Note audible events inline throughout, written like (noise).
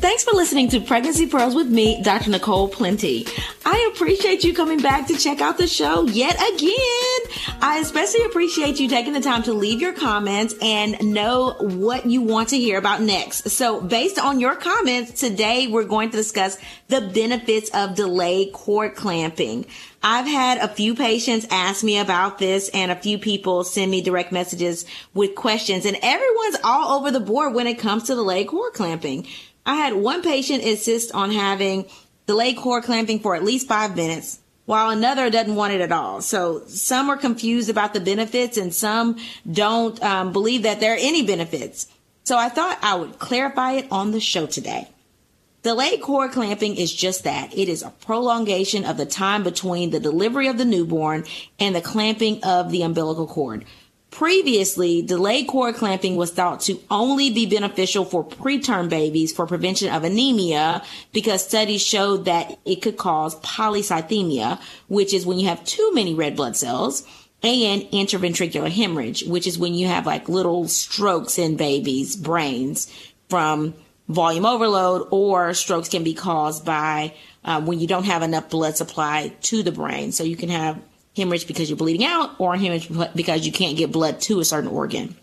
Thanks for listening to Pregnancy Pearls with me, Dr. Nicole Plenty. I appreciate you coming back to check out the show yet again. I especially appreciate you taking the time to leave your comments and know what you want to hear about next. So based on your comments, today we're going to discuss the benefits of delayed cord clamping. I've had a few patients ask me about this and a few people send me direct messages with questions and everyone's all over the board when it comes to delayed cord clamping. I had one patient insist on having delayed cord clamping for at least five minutes, while another doesn't want it at all. So some are confused about the benefits and some don't um, believe that there are any benefits. So I thought I would clarify it on the show today. Delayed cord clamping is just that. It is a prolongation of the time between the delivery of the newborn and the clamping of the umbilical cord. Previously, delayed cord clamping was thought to only be beneficial for preterm babies for prevention of anemia because studies showed that it could cause polycythemia, which is when you have too many red blood cells, and intraventricular hemorrhage, which is when you have like little strokes in babies' brains from volume overload, or strokes can be caused by uh, when you don't have enough blood supply to the brain. So you can have hemorrhage because you're bleeding out or hemorrhage because you can't get blood to a certain organ.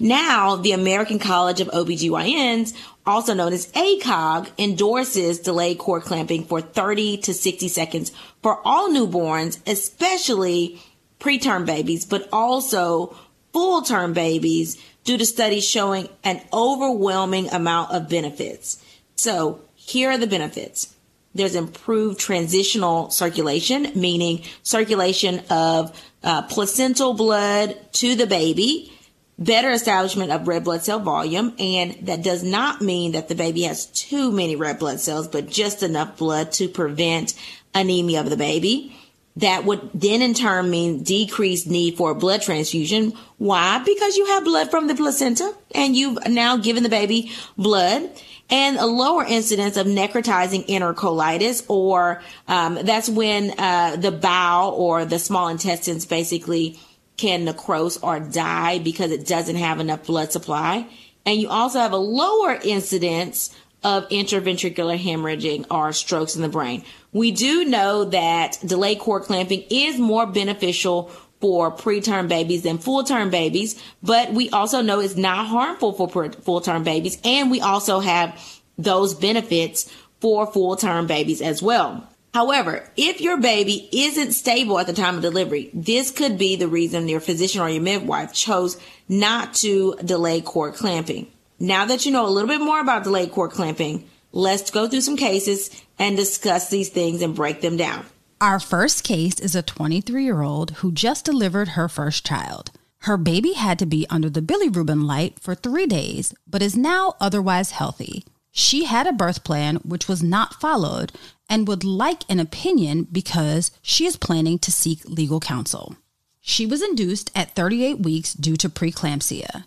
Now, the American College of OBGYNs, also known as ACOG, endorses delayed cord clamping for 30 to 60 seconds for all newborns, especially preterm babies, but also full term babies due to studies showing an overwhelming amount of benefits. So here are the benefits there's improved transitional circulation, meaning circulation of uh, placental blood to the baby, better establishment of red blood cell volume, and that does not mean that the baby has too many red blood cells, but just enough blood to prevent anemia of the baby. That would then in turn mean decreased need for blood transfusion. Why? Because you have blood from the placenta and you've now given the baby blood and a lower incidence of necrotizing enterocolitis, or um, that's when uh, the bowel or the small intestines basically can necrose or die because it doesn't have enough blood supply. And you also have a lower incidence of intraventricular hemorrhaging or strokes in the brain. We do know that delayed cord clamping is more beneficial for preterm babies than full term babies, but we also know it's not harmful for full term babies. And we also have those benefits for full term babies as well. However, if your baby isn't stable at the time of delivery, this could be the reason your physician or your midwife chose not to delay cord clamping. Now that you know a little bit more about delayed cord clamping, let's go through some cases and discuss these things and break them down. Our first case is a 23 year old who just delivered her first child. Her baby had to be under the bilirubin light for three days, but is now otherwise healthy. She had a birth plan which was not followed and would like an opinion because she is planning to seek legal counsel. She was induced at 38 weeks due to preeclampsia.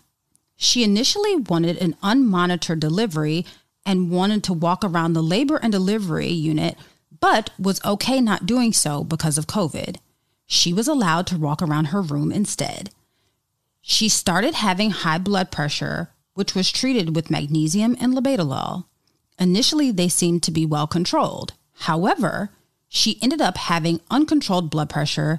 She initially wanted an unmonitored delivery and wanted to walk around the labor and delivery unit but was okay not doing so because of COVID. She was allowed to walk around her room instead. She started having high blood pressure, which was treated with magnesium and labetalol. Initially, they seemed to be well controlled. However, she ended up having uncontrolled blood pressure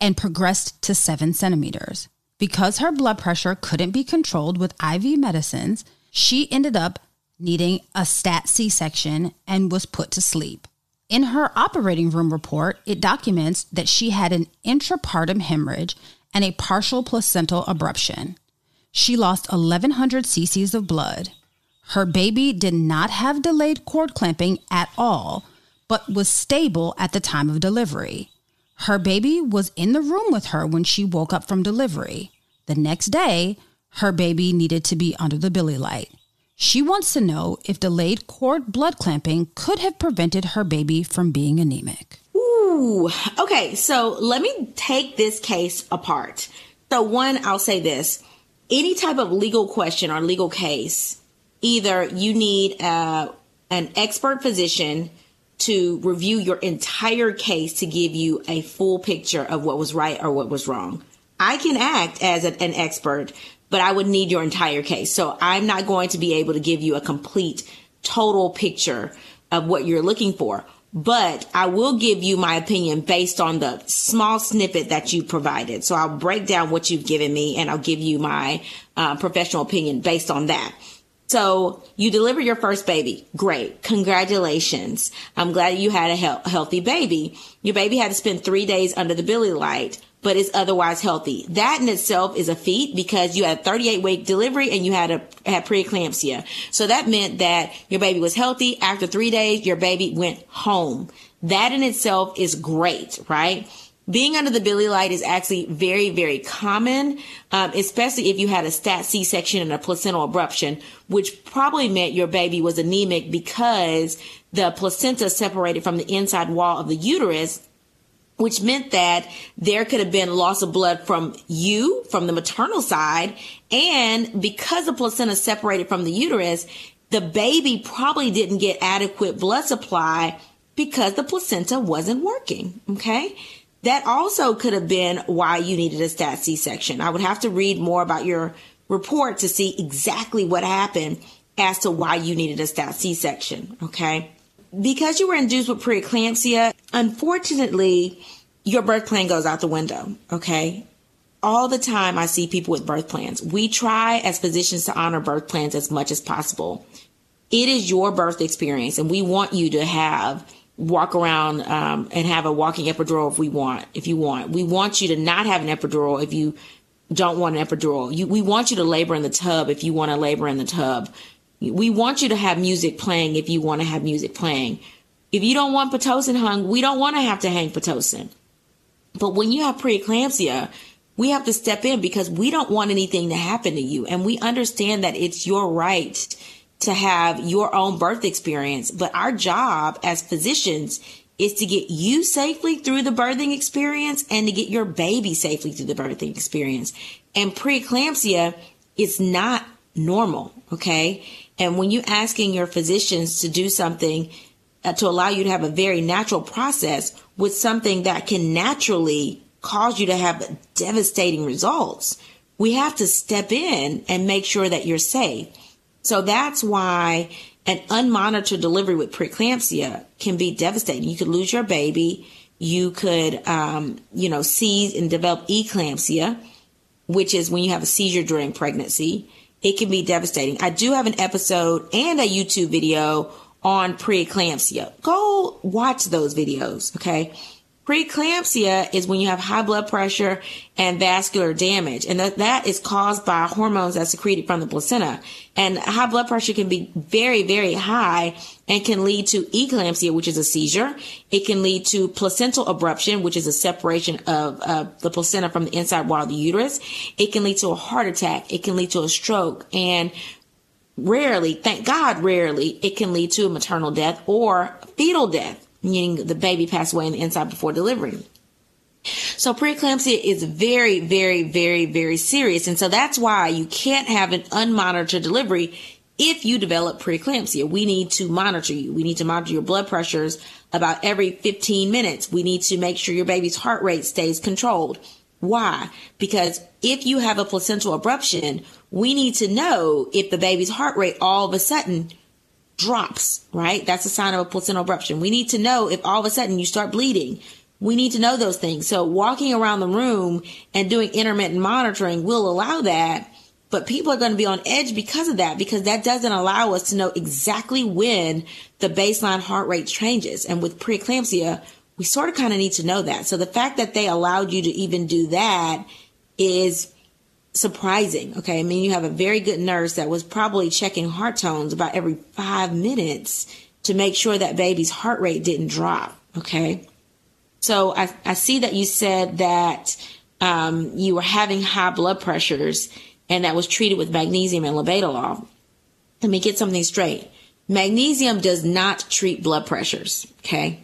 and progressed to seven centimeters. Because her blood pressure couldn't be controlled with IV medicines, she ended up needing a stat C section, and was put to sleep. In her operating room report, it documents that she had an intrapartum hemorrhage and a partial placental abruption. She lost 1,100 cc's of blood. Her baby did not have delayed cord clamping at all, but was stable at the time of delivery. Her baby was in the room with her when she woke up from delivery. The next day, her baby needed to be under the bili light. She wants to know if delayed cord blood clamping could have prevented her baby from being anemic. Ooh, okay, so let me take this case apart. So, one, I'll say this any type of legal question or legal case, either you need uh, an expert physician to review your entire case to give you a full picture of what was right or what was wrong. I can act as an expert, but I would need your entire case. So I'm not going to be able to give you a complete, total picture of what you're looking for. But I will give you my opinion based on the small snippet that you provided. So I'll break down what you've given me and I'll give you my uh, professional opinion based on that. So you deliver your first baby. Great. Congratulations. I'm glad you had a he- healthy baby. Your baby had to spend three days under the bili light, but is otherwise healthy. That in itself is a feat because you had 38 week delivery and you had a had preeclampsia. So that meant that your baby was healthy. After three days, your baby went home. That in itself is great, right? being under the bili light is actually very, very common, um, especially if you had a stat C section and a placental abruption, which probably meant your baby was anemic because the placenta separated from the inside wall of the uterus which meant that there could have been loss of blood from you, from the maternal side. And because the placenta separated from the uterus, the baby probably didn't get adequate blood supply because the placenta wasn't working. Okay. That also could have been why you needed a stat C section. I would have to read more about your report to see exactly what happened as to why you needed a stat C section. Okay. Because you were induced with preeclampsia, unfortunately, your birth plan goes out the window. Okay. All the time I see people with birth plans. We try as physicians to honor birth plans as much as possible. It is your birth experience and we want you to have walk around um, and have a walking epidural if we want if you want we want you to not have an epidural if you don't want an epidural you, we want you to labor in the tub if you want to labor in the tub we want you to have music playing if you want to have music playing if you don't want pitocin hung we don't want to have to hang pitocin but when you have preeclampsia we have to step in because we don't want anything to happen to you and we understand that it's your right to have your own birth experience. But our job as physicians is to get you safely through the birthing experience and to get your baby safely through the birthing experience. And preeclampsia is not normal. Okay. And when you're asking your physicians to do something to allow you to have a very natural process with something that can naturally cause you to have devastating results, we have to step in and make sure that you're safe. So that's why an unmonitored delivery with preeclampsia can be devastating. You could lose your baby. You could, um, you know, seize and develop eclampsia, which is when you have a seizure during pregnancy. It can be devastating. I do have an episode and a YouTube video on preeclampsia. Go watch those videos. Okay. Preeclampsia is when you have high blood pressure and vascular damage, and that, that is caused by hormones that secreted from the placenta. And high blood pressure can be very, very high and can lead to eclampsia, which is a seizure. It can lead to placental abruption, which is a separation of uh, the placenta from the inside wall of the uterus. It can lead to a heart attack. It can lead to a stroke. And rarely, thank God, rarely, it can lead to a maternal death or fetal death meaning the baby passed away in the inside before delivery. So preeclampsia is very, very, very, very serious. And so that's why you can't have an unmonitored delivery if you develop preeclampsia. We need to monitor you. We need to monitor your blood pressures about every 15 minutes. We need to make sure your baby's heart rate stays controlled. Why? Because if you have a placental abruption, we need to know if the baby's heart rate all of a sudden drops, right? That's a sign of a placental abruption. We need to know if all of a sudden you start bleeding. We need to know those things. So walking around the room and doing intermittent monitoring will allow that. But people are going to be on edge because of that, because that doesn't allow us to know exactly when the baseline heart rate changes. And with preeclampsia, we sort of kind of need to know that. So the fact that they allowed you to even do that is surprising. Okay. I mean, you have a very good nurse that was probably checking heart tones about every five minutes to make sure that baby's heart rate didn't drop. Okay. So I, I see that you said that um, you were having high blood pressures and that was treated with magnesium and labetalol. Let me get something straight. Magnesium does not treat blood pressures. Okay.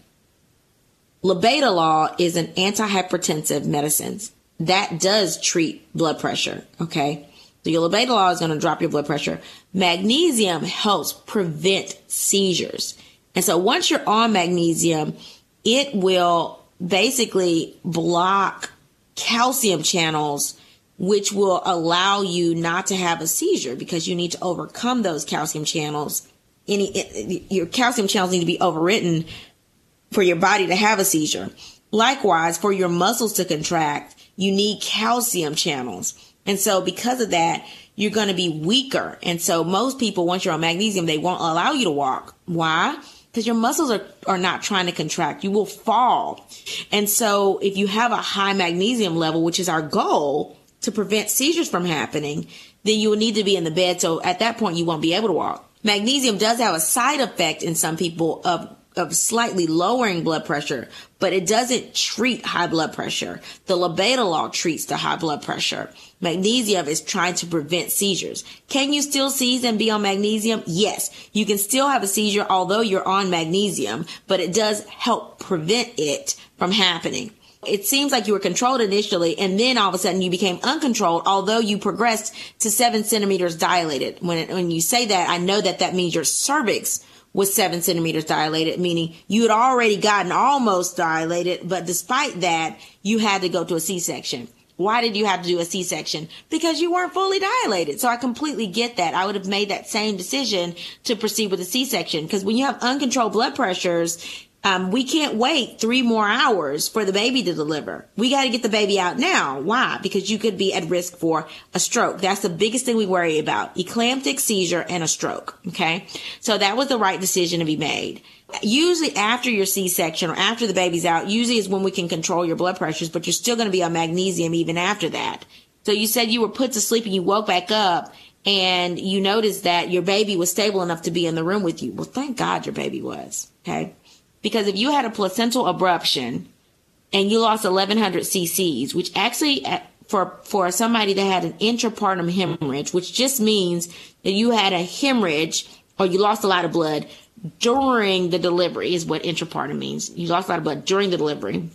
Labetalol is an antihypertensive medicine that does treat blood pressure. Okay. So your labetalol is going to drop your blood pressure. Magnesium helps prevent seizures. And so once you're on magnesium, it will basically block calcium channels, which will allow you not to have a seizure because you need to overcome those calcium channels. Any, your calcium channels need to be overwritten for your body to have a seizure. Likewise, for your muscles to contract, you need calcium channels. And so because of that, you're going to be weaker. And so most people, once you're on magnesium, they won't allow you to walk. Why? Because your muscles are, are not trying to contract. You will fall. And so if you have a high magnesium level, which is our goal to prevent seizures from happening, then you will need to be in the bed. So at that point, you won't be able to walk. Magnesium does have a side effect in some people of of slightly lowering blood pressure, but it doesn't treat high blood pressure. The labetalol treats the high blood pressure. Magnesium is trying to prevent seizures. Can you still seize and be on magnesium? Yes, you can still have a seizure although you're on magnesium, but it does help prevent it from happening. It seems like you were controlled initially and then all of a sudden you became uncontrolled, although you progressed to seven centimeters dilated. When, when you say that, I know that that means your cervix was seven centimeters dilated, meaning you had already gotten almost dilated, but despite that, you had to go to a C-section. Why did you have to do a C-section? Because you weren't fully dilated. So I completely get that. I would have made that same decision to proceed with a C-section because when you have uncontrolled blood pressures, um, we can't wait three more hours for the baby to deliver. We got to get the baby out now. Why? Because you could be at risk for a stroke. That's the biggest thing we worry about. Eclamptic seizure and a stroke. Okay. So that was the right decision to be made. Usually after your C-section or after the baby's out, usually is when we can control your blood pressures, but you're still going to be on magnesium even after that. So you said you were put to sleep and you woke back up and you noticed that your baby was stable enough to be in the room with you. Well, thank God your baby was. Okay. Because if you had a placental abruption and you lost 1100 cc's, which actually uh, for, for somebody that had an intrapartum hemorrhage, which just means that you had a hemorrhage or you lost a lot of blood during the delivery is what intrapartum means. You lost a lot of blood during the delivery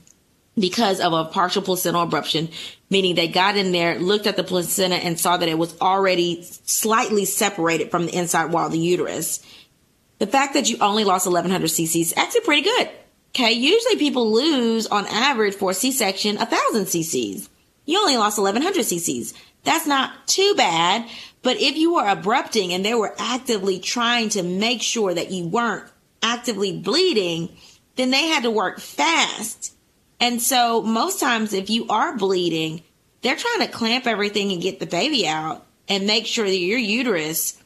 because of a partial placental abruption, meaning they got in there, looked at the placenta and saw that it was already slightly separated from the inside wall of the uterus the fact that you only lost 1100 cc's actually pretty good. Okay. Usually people lose on average for a C-section, 1000 cc's. You only lost 1100 cc's. That's not too bad. But if you were abrupting and they were actively trying to make sure that you weren't actively bleeding, then they had to work fast. And so most times if you are bleeding, they're trying to clamp everything and get the baby out and make sure that your uterus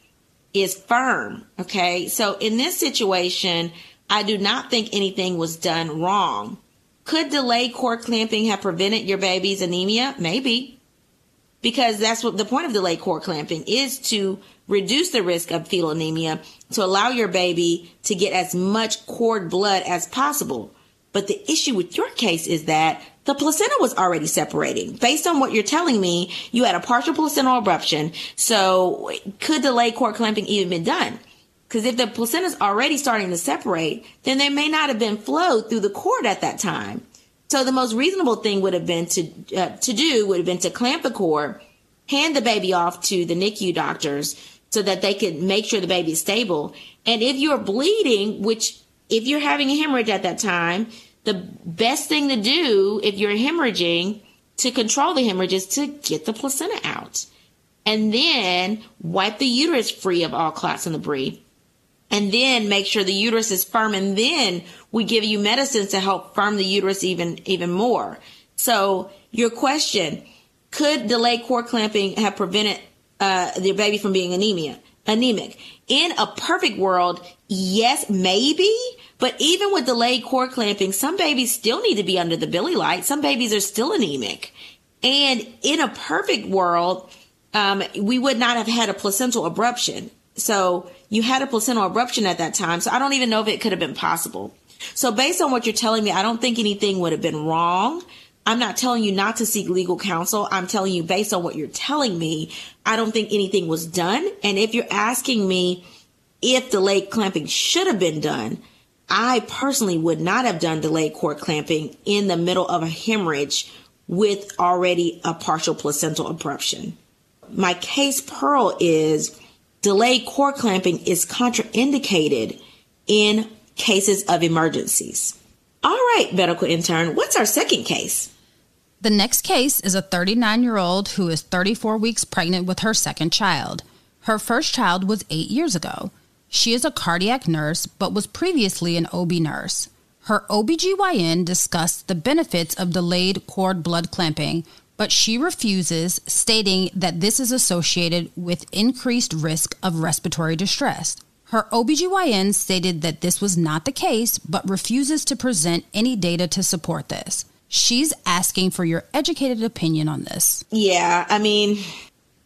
is firm. Okay. So in this situation, I do not think anything was done wrong. Could delayed cord clamping have prevented your baby's anemia? Maybe. Because that's what the point of delayed cord clamping is to reduce the risk of fetal anemia to allow your baby to get as much cord blood as possible. But the issue with your case is that the placenta was already separating. Based on what you're telling me, you had a partial placental abruption. So could delayed cord clamping even been done? Because if the placenta is already starting to separate, then there may not have been flow through the cord at that time. So the most reasonable thing would have been to uh, to do would have been to clamp the cord, hand the baby off to the NICU doctors so that they could make sure the baby is stable. And if you're bleeding, which if you're having a hemorrhage at that time, the best thing to do if you're hemorrhaging to control the hemorrhage is to get the placenta out and then wipe the uterus free of all clots and debris and then make sure the uterus is firm and then we give you medicines to help firm the uterus even even more so your question could delayed cord clamping have prevented uh, their baby from being anemia, anemic. In a perfect world, yes, maybe. But even with delayed cord clamping, some babies still need to be under the bili light. Some babies are still anemic. And in a perfect world, um, we would not have had a placental abruption. So you had a placental abruption at that time. So I don't even know if it could have been possible. So based on what you're telling me, I don't think anything would have been wrong. I'm not telling you not to seek legal counsel. I'm telling you based on what you're telling me, I don't think anything was done. And if you're asking me if delayed clamping should have been done, I personally would not have done delayed cord clamping in the middle of a hemorrhage with already a partial placental abruption. My case pearl is delayed cord clamping is contraindicated in cases of emergencies. All right, medical intern, what's our second case? The next case is a 39 year old who is 34 weeks pregnant with her second child. Her first child was eight years ago. She is a cardiac nurse, but was previously an OB nurse. Her OBGYN discussed the benefits of delayed cord blood clamping, but she refuses, stating that this is associated with increased risk of respiratory distress. Her OBGYN stated that this was not the case, but refuses to present any data to support this. She's asking for your educated opinion on this. Yeah, I mean,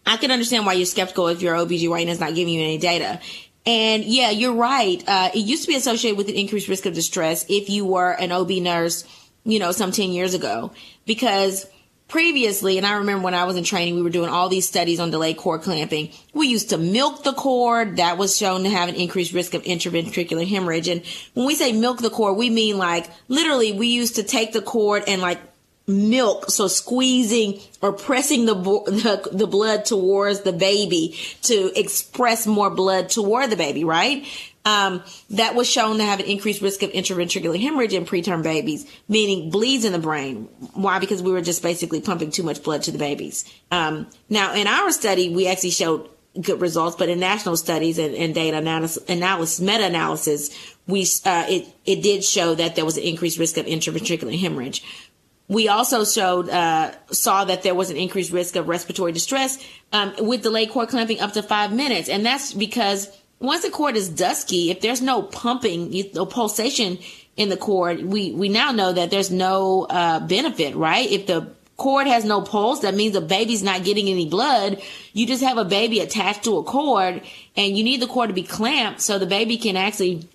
I can understand why you're skeptical if your OBGYN is not giving you any data. And yeah, you're right. Uh, it used to be associated with an increased risk of distress if you were an OB nurse, you know, some 10 years ago, because previously, and I remember when I was in training, we were doing all these studies on delayed cord clamping. We used to milk the cord. That was shown to have an increased risk of intraventricular hemorrhage. And when we say milk the cord, we mean like literally we used to take the cord and like milk so squeezing or pressing the, (laughs) the, the blood towards the baby to express more blood toward the baby right? Um, that was shown to have an increased risk of intraventricular hemorrhage in preterm babies meaning bleeds in the brain. Why? Because we were just basically pumping too much blood to the babies. Um, now in our study we actually showed good results but in national studies and, and data analysis, analysis meta-analysis we uh, it it did show that there was an increased risk of intraventricular hemorrhage we also showed uh, saw that there was an increased risk of respiratory distress um, with delayed cord clamping up to five minutes, and that's because once the cord is dusky, if there's no pumping, no pulsation in the cord, we we now know that there's no uh, benefit, right? If the cord has no pulse, that means the baby's not getting any blood. You just have a baby attached to a cord, and you need the cord to be clamped so the baby can actually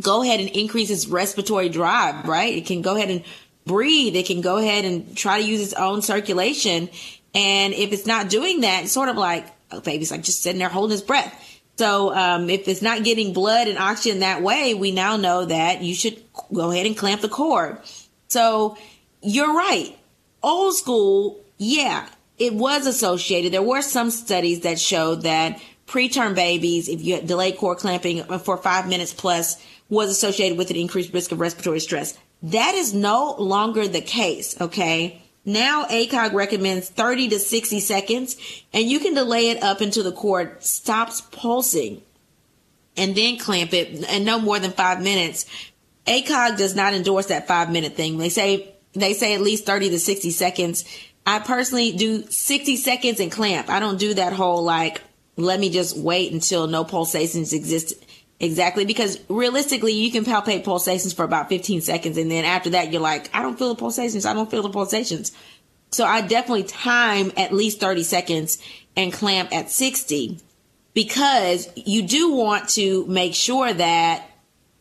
go ahead and increase its respiratory drive, right? It can go ahead and breathe. It can go ahead and try to use its own circulation. And if it's not doing that, it's sort of like a baby's like just sitting there holding his breath. So um, if it's not getting blood and oxygen that way, we now know that you should go ahead and clamp the cord. So you're right. Old school, yeah, it was associated. There were some studies that showed that preterm babies, if you delay cord clamping for five minutes plus, was associated with an increased risk of respiratory stress. That is no longer the case, okay? Now ACOG recommends 30 to 60 seconds, and you can delay it up until the cord stops pulsing and then clamp it and no more than five minutes. ACOG does not endorse that five minute thing. They say they say at least 30 to 60 seconds. I personally do 60 seconds and clamp. I don't do that whole like let me just wait until no pulsations exist Exactly, because realistically, you can palpate pulsations for about 15 seconds, and then after that, you're like, I don't feel the pulsations. I don't feel the pulsations. So I definitely time at least 30 seconds and clamp at 60 because you do want to make sure that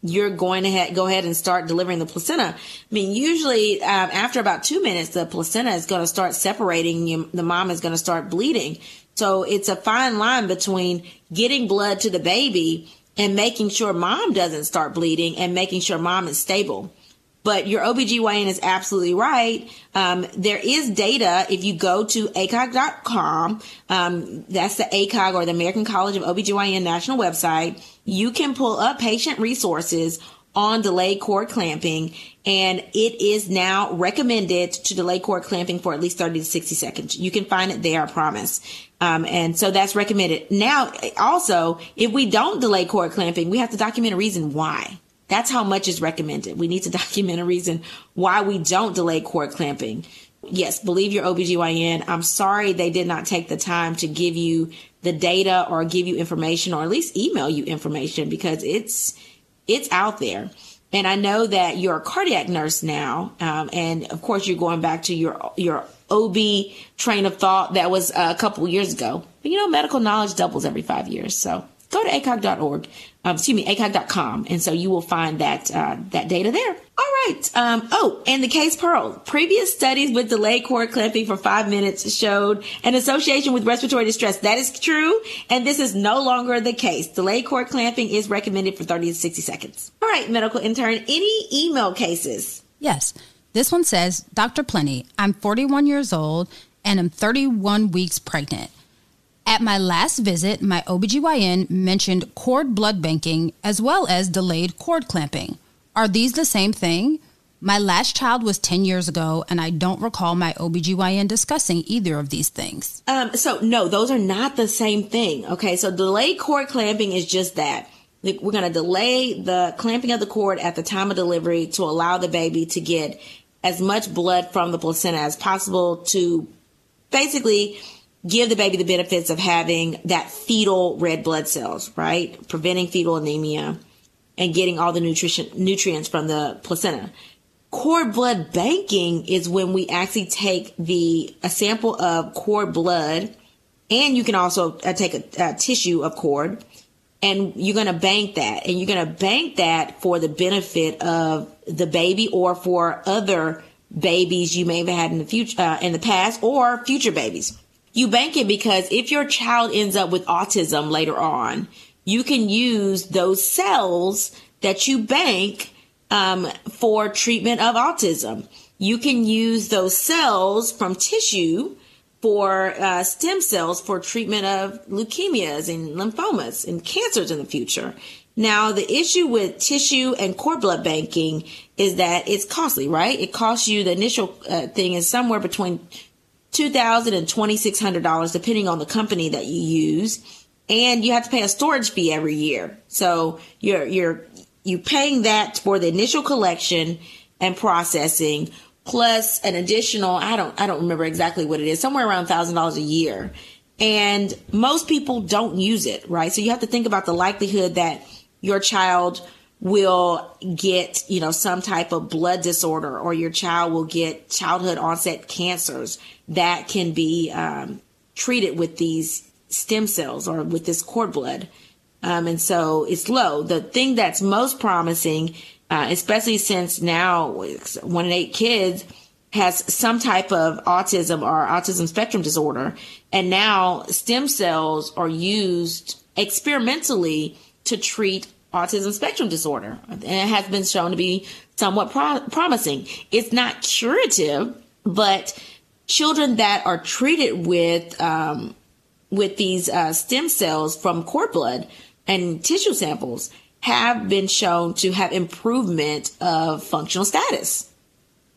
you're going to ha- go ahead and start delivering the placenta. I mean, usually um, after about two minutes, the placenta is going to start separating. You, the mom is going to start bleeding. So it's a fine line between getting blood to the baby and making sure mom doesn't start bleeding and making sure mom is stable. But your OBGYN is absolutely right. Um, there is data. If you go to ACOG.com, um, that's the ACOG or the American College of OBGYN national website, you can pull up patient resources on delayed cord clamping and it is now recommended to delay cord clamping for at least 30 to 60 seconds. You can find it there, I promise. Um, and so that's recommended. Now, also, if we don't delay cord clamping, we have to document a reason why. That's how much is recommended. We need to (laughs) document a reason why we don't delay cord clamping. yes, believe your OBGYN. I'm sorry they did not take the time to give you the data or give you information or at least email you information because it's it's out there. And I know that you're a cardiac nurse now, um, and of course you're going back to your your OB train of thought that was a couple years ago. But you know, medical knowledge doubles every five years, so go to ACOG.org, um, excuse me, ACOG.com, and so you will find that uh, that data there. All right. Um, oh, and the case Pearl. Previous studies with delayed cord clamping for five minutes showed an association with respiratory distress. That is true, and this is no longer the case. Delayed cord clamping is recommended for 30 to 60 seconds. All right, medical intern, any email cases? Yes. This one says, Dr. Plenty, I'm 41 years old and I'm 31 weeks pregnant. At my last visit, my OBGYN mentioned cord blood banking as well as delayed cord clamping. Are these the same thing? My last child was 10 years ago, and I don't recall my OBGYN discussing either of these things. Um, so, no, those are not the same thing. Okay, so delayed cord clamping is just that. We're going to delay the clamping of the cord at the time of delivery to allow the baby to get as much blood from the placenta as possible to basically give the baby the benefits of having that fetal red blood cells, right? Preventing fetal anemia and getting all the nutrition nutrients from the placenta. Cord blood banking is when we actually take the a sample of cord blood, and you can also uh, take a, a tissue of cord, and you're going to bank that, and you're going to bank that for the benefit of the baby or for other babies you may have had in the future, uh, in the past, or future babies. You bank it because if your child ends up with autism later on, you can use those cells that you bank um, for treatment of autism. You can use those cells from tissue for uh, stem cells for treatment of leukemias and lymphomas and cancers in the future. Now, the issue with tissue and cord blood banking is that it's costly, right? It costs you the initial uh, thing is somewhere between $2,000 and $2,600, depending on the company that you use. And you have to pay a storage fee every year. So you're, you're, you paying that for the initial collection and processing plus an additional, I don't, I don't remember exactly what it is, somewhere around thousand dollars a year. And most people don't use it, right? So you have to think about the likelihood that your child will get, you know, some type of blood disorder or your child will get childhood onset cancers that can be um, treated with these stem cells or with this cord blood. Um, and so it's low. The thing that's most promising, uh, especially since now one in eight kids has some type of autism or autism spectrum disorder, and now stem cells are used experimentally to treat autism spectrum disorder. And it has been shown to be somewhat pro- promising. It's not curative, but children that are treated with um, with these uh, stem cells from cord blood and tissue samples have been shown to have improvement of functional status.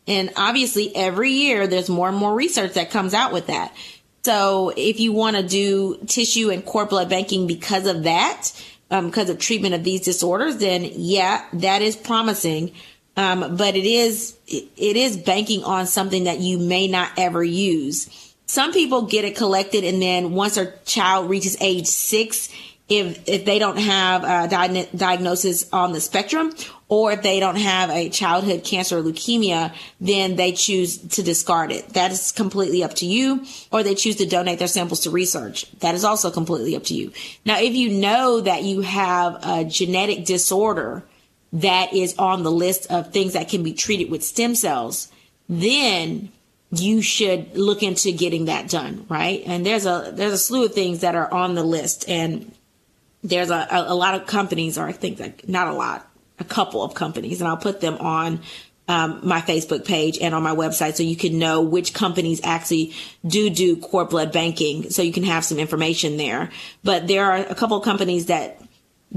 And obviously, every year there's more and more research that comes out with that. So, if you want to do tissue and cord blood banking because of that, um, because of treatment of these disorders, then yeah, that is promising. Um, but it is it, is banking on something that you may not ever use. Some people get it collected, and then once their child reaches age six, if if they don't have a di- diagnosis on the spectrum, or if they don't have a childhood cancer or leukemia, then they choose to discard it. That is completely up to you. Or they choose to donate their samples to research. That is also completely up to you. Now, if you know that you have a genetic disorder that is on the list of things that can be treated with stem cells, then you should look into getting that done, right? And there's a there's a slew of things that are on the list, and there's a, a, a lot of companies, or I think like not a lot, a couple of companies, and I'll put them on um, my Facebook page and on my website so you can know which companies actually do do cord blood banking so you can have some information there. But there are a couple of companies that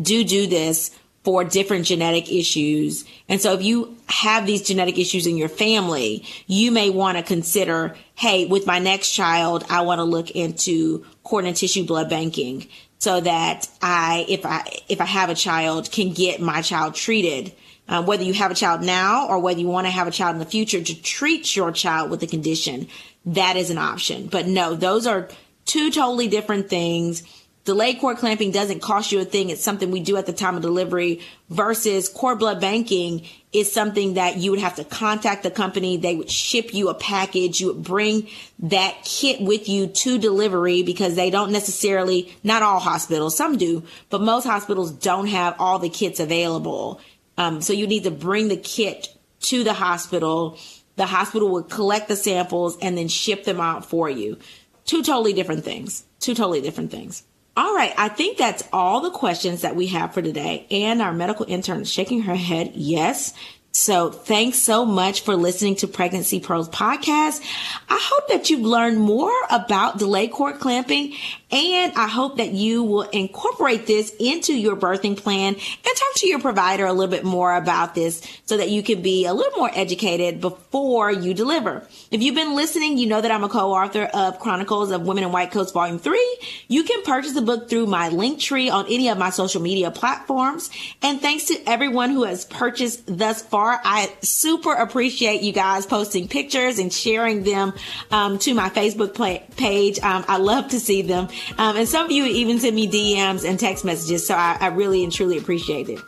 do do this for different genetic issues. And so if you have these genetic issues in your family, you may want to consider, hey, with my next child, I want to look into cord and tissue blood banking so that I, if I, if I have a child, can get my child treated uh, whether you have a child now or whether you want to have a child in the future to treat your child with a condition, that is an option. But no, those are two totally different things. Delayed cord clamping doesn't cost you a thing. It's something we do at the time of delivery versus cord blood banking is something that you would have to contact the company. They would ship you a package. You would bring that kit with you to delivery because they don't necessarily, not all hospitals, some do, but most hospitals don't have all the kits available. Um, so you need to bring the kit to the hospital. The hospital would collect the samples and then ship them out for you. Two totally different things. Two totally different things. All right, I think that's all the questions that we have for today. And our medical intern is shaking her head. Yes. So thanks so much for listening to Pregnancy Pearls podcast. I hope that you've learned more about delayed cord clamping and I hope that you will incorporate this into your birthing plan and talk to your provider a little bit more about this so that you can be a little more educated before you deliver. If you've been listening, you know that I'm a co-author of Chronicles of Women in White Coats Volume 3. You can purchase the book through my link tree on any of my social media platforms. And thanks to everyone who has purchased thus far. I super appreciate you guys posting pictures and sharing them um, to my Facebook page. Um, I love to see them. Um, and some of you even send me DMs and text messages. So I, I really and truly appreciate it.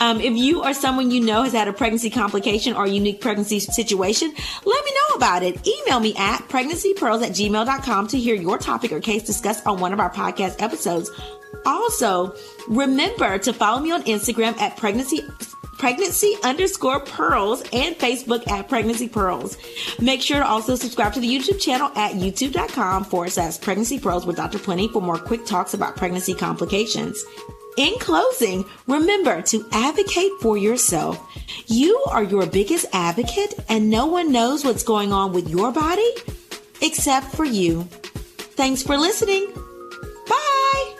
Um, if you or someone you know has had a pregnancy complication or unique pregnancy situation, let me know about it. Email me at pregnancypearls at gmail.com to hear your topic or case discussed on one of our podcast episodes. Also, remember to follow me on Instagram at pregnancy pregnancy underscore pearls and Facebook at pregnancy pearls. Make sure to also subscribe to the YouTube channel at youtube.com forward slash pregnancy pearls with Dr. Plenty for more quick talks about pregnancy complications. In closing, remember to advocate for yourself. You are your biggest advocate and no one knows what's going on with your body except for you. Thanks for listening.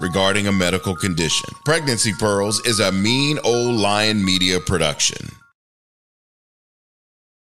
regarding a medical condition. Pregnancy Pearls is a mean old lion media production.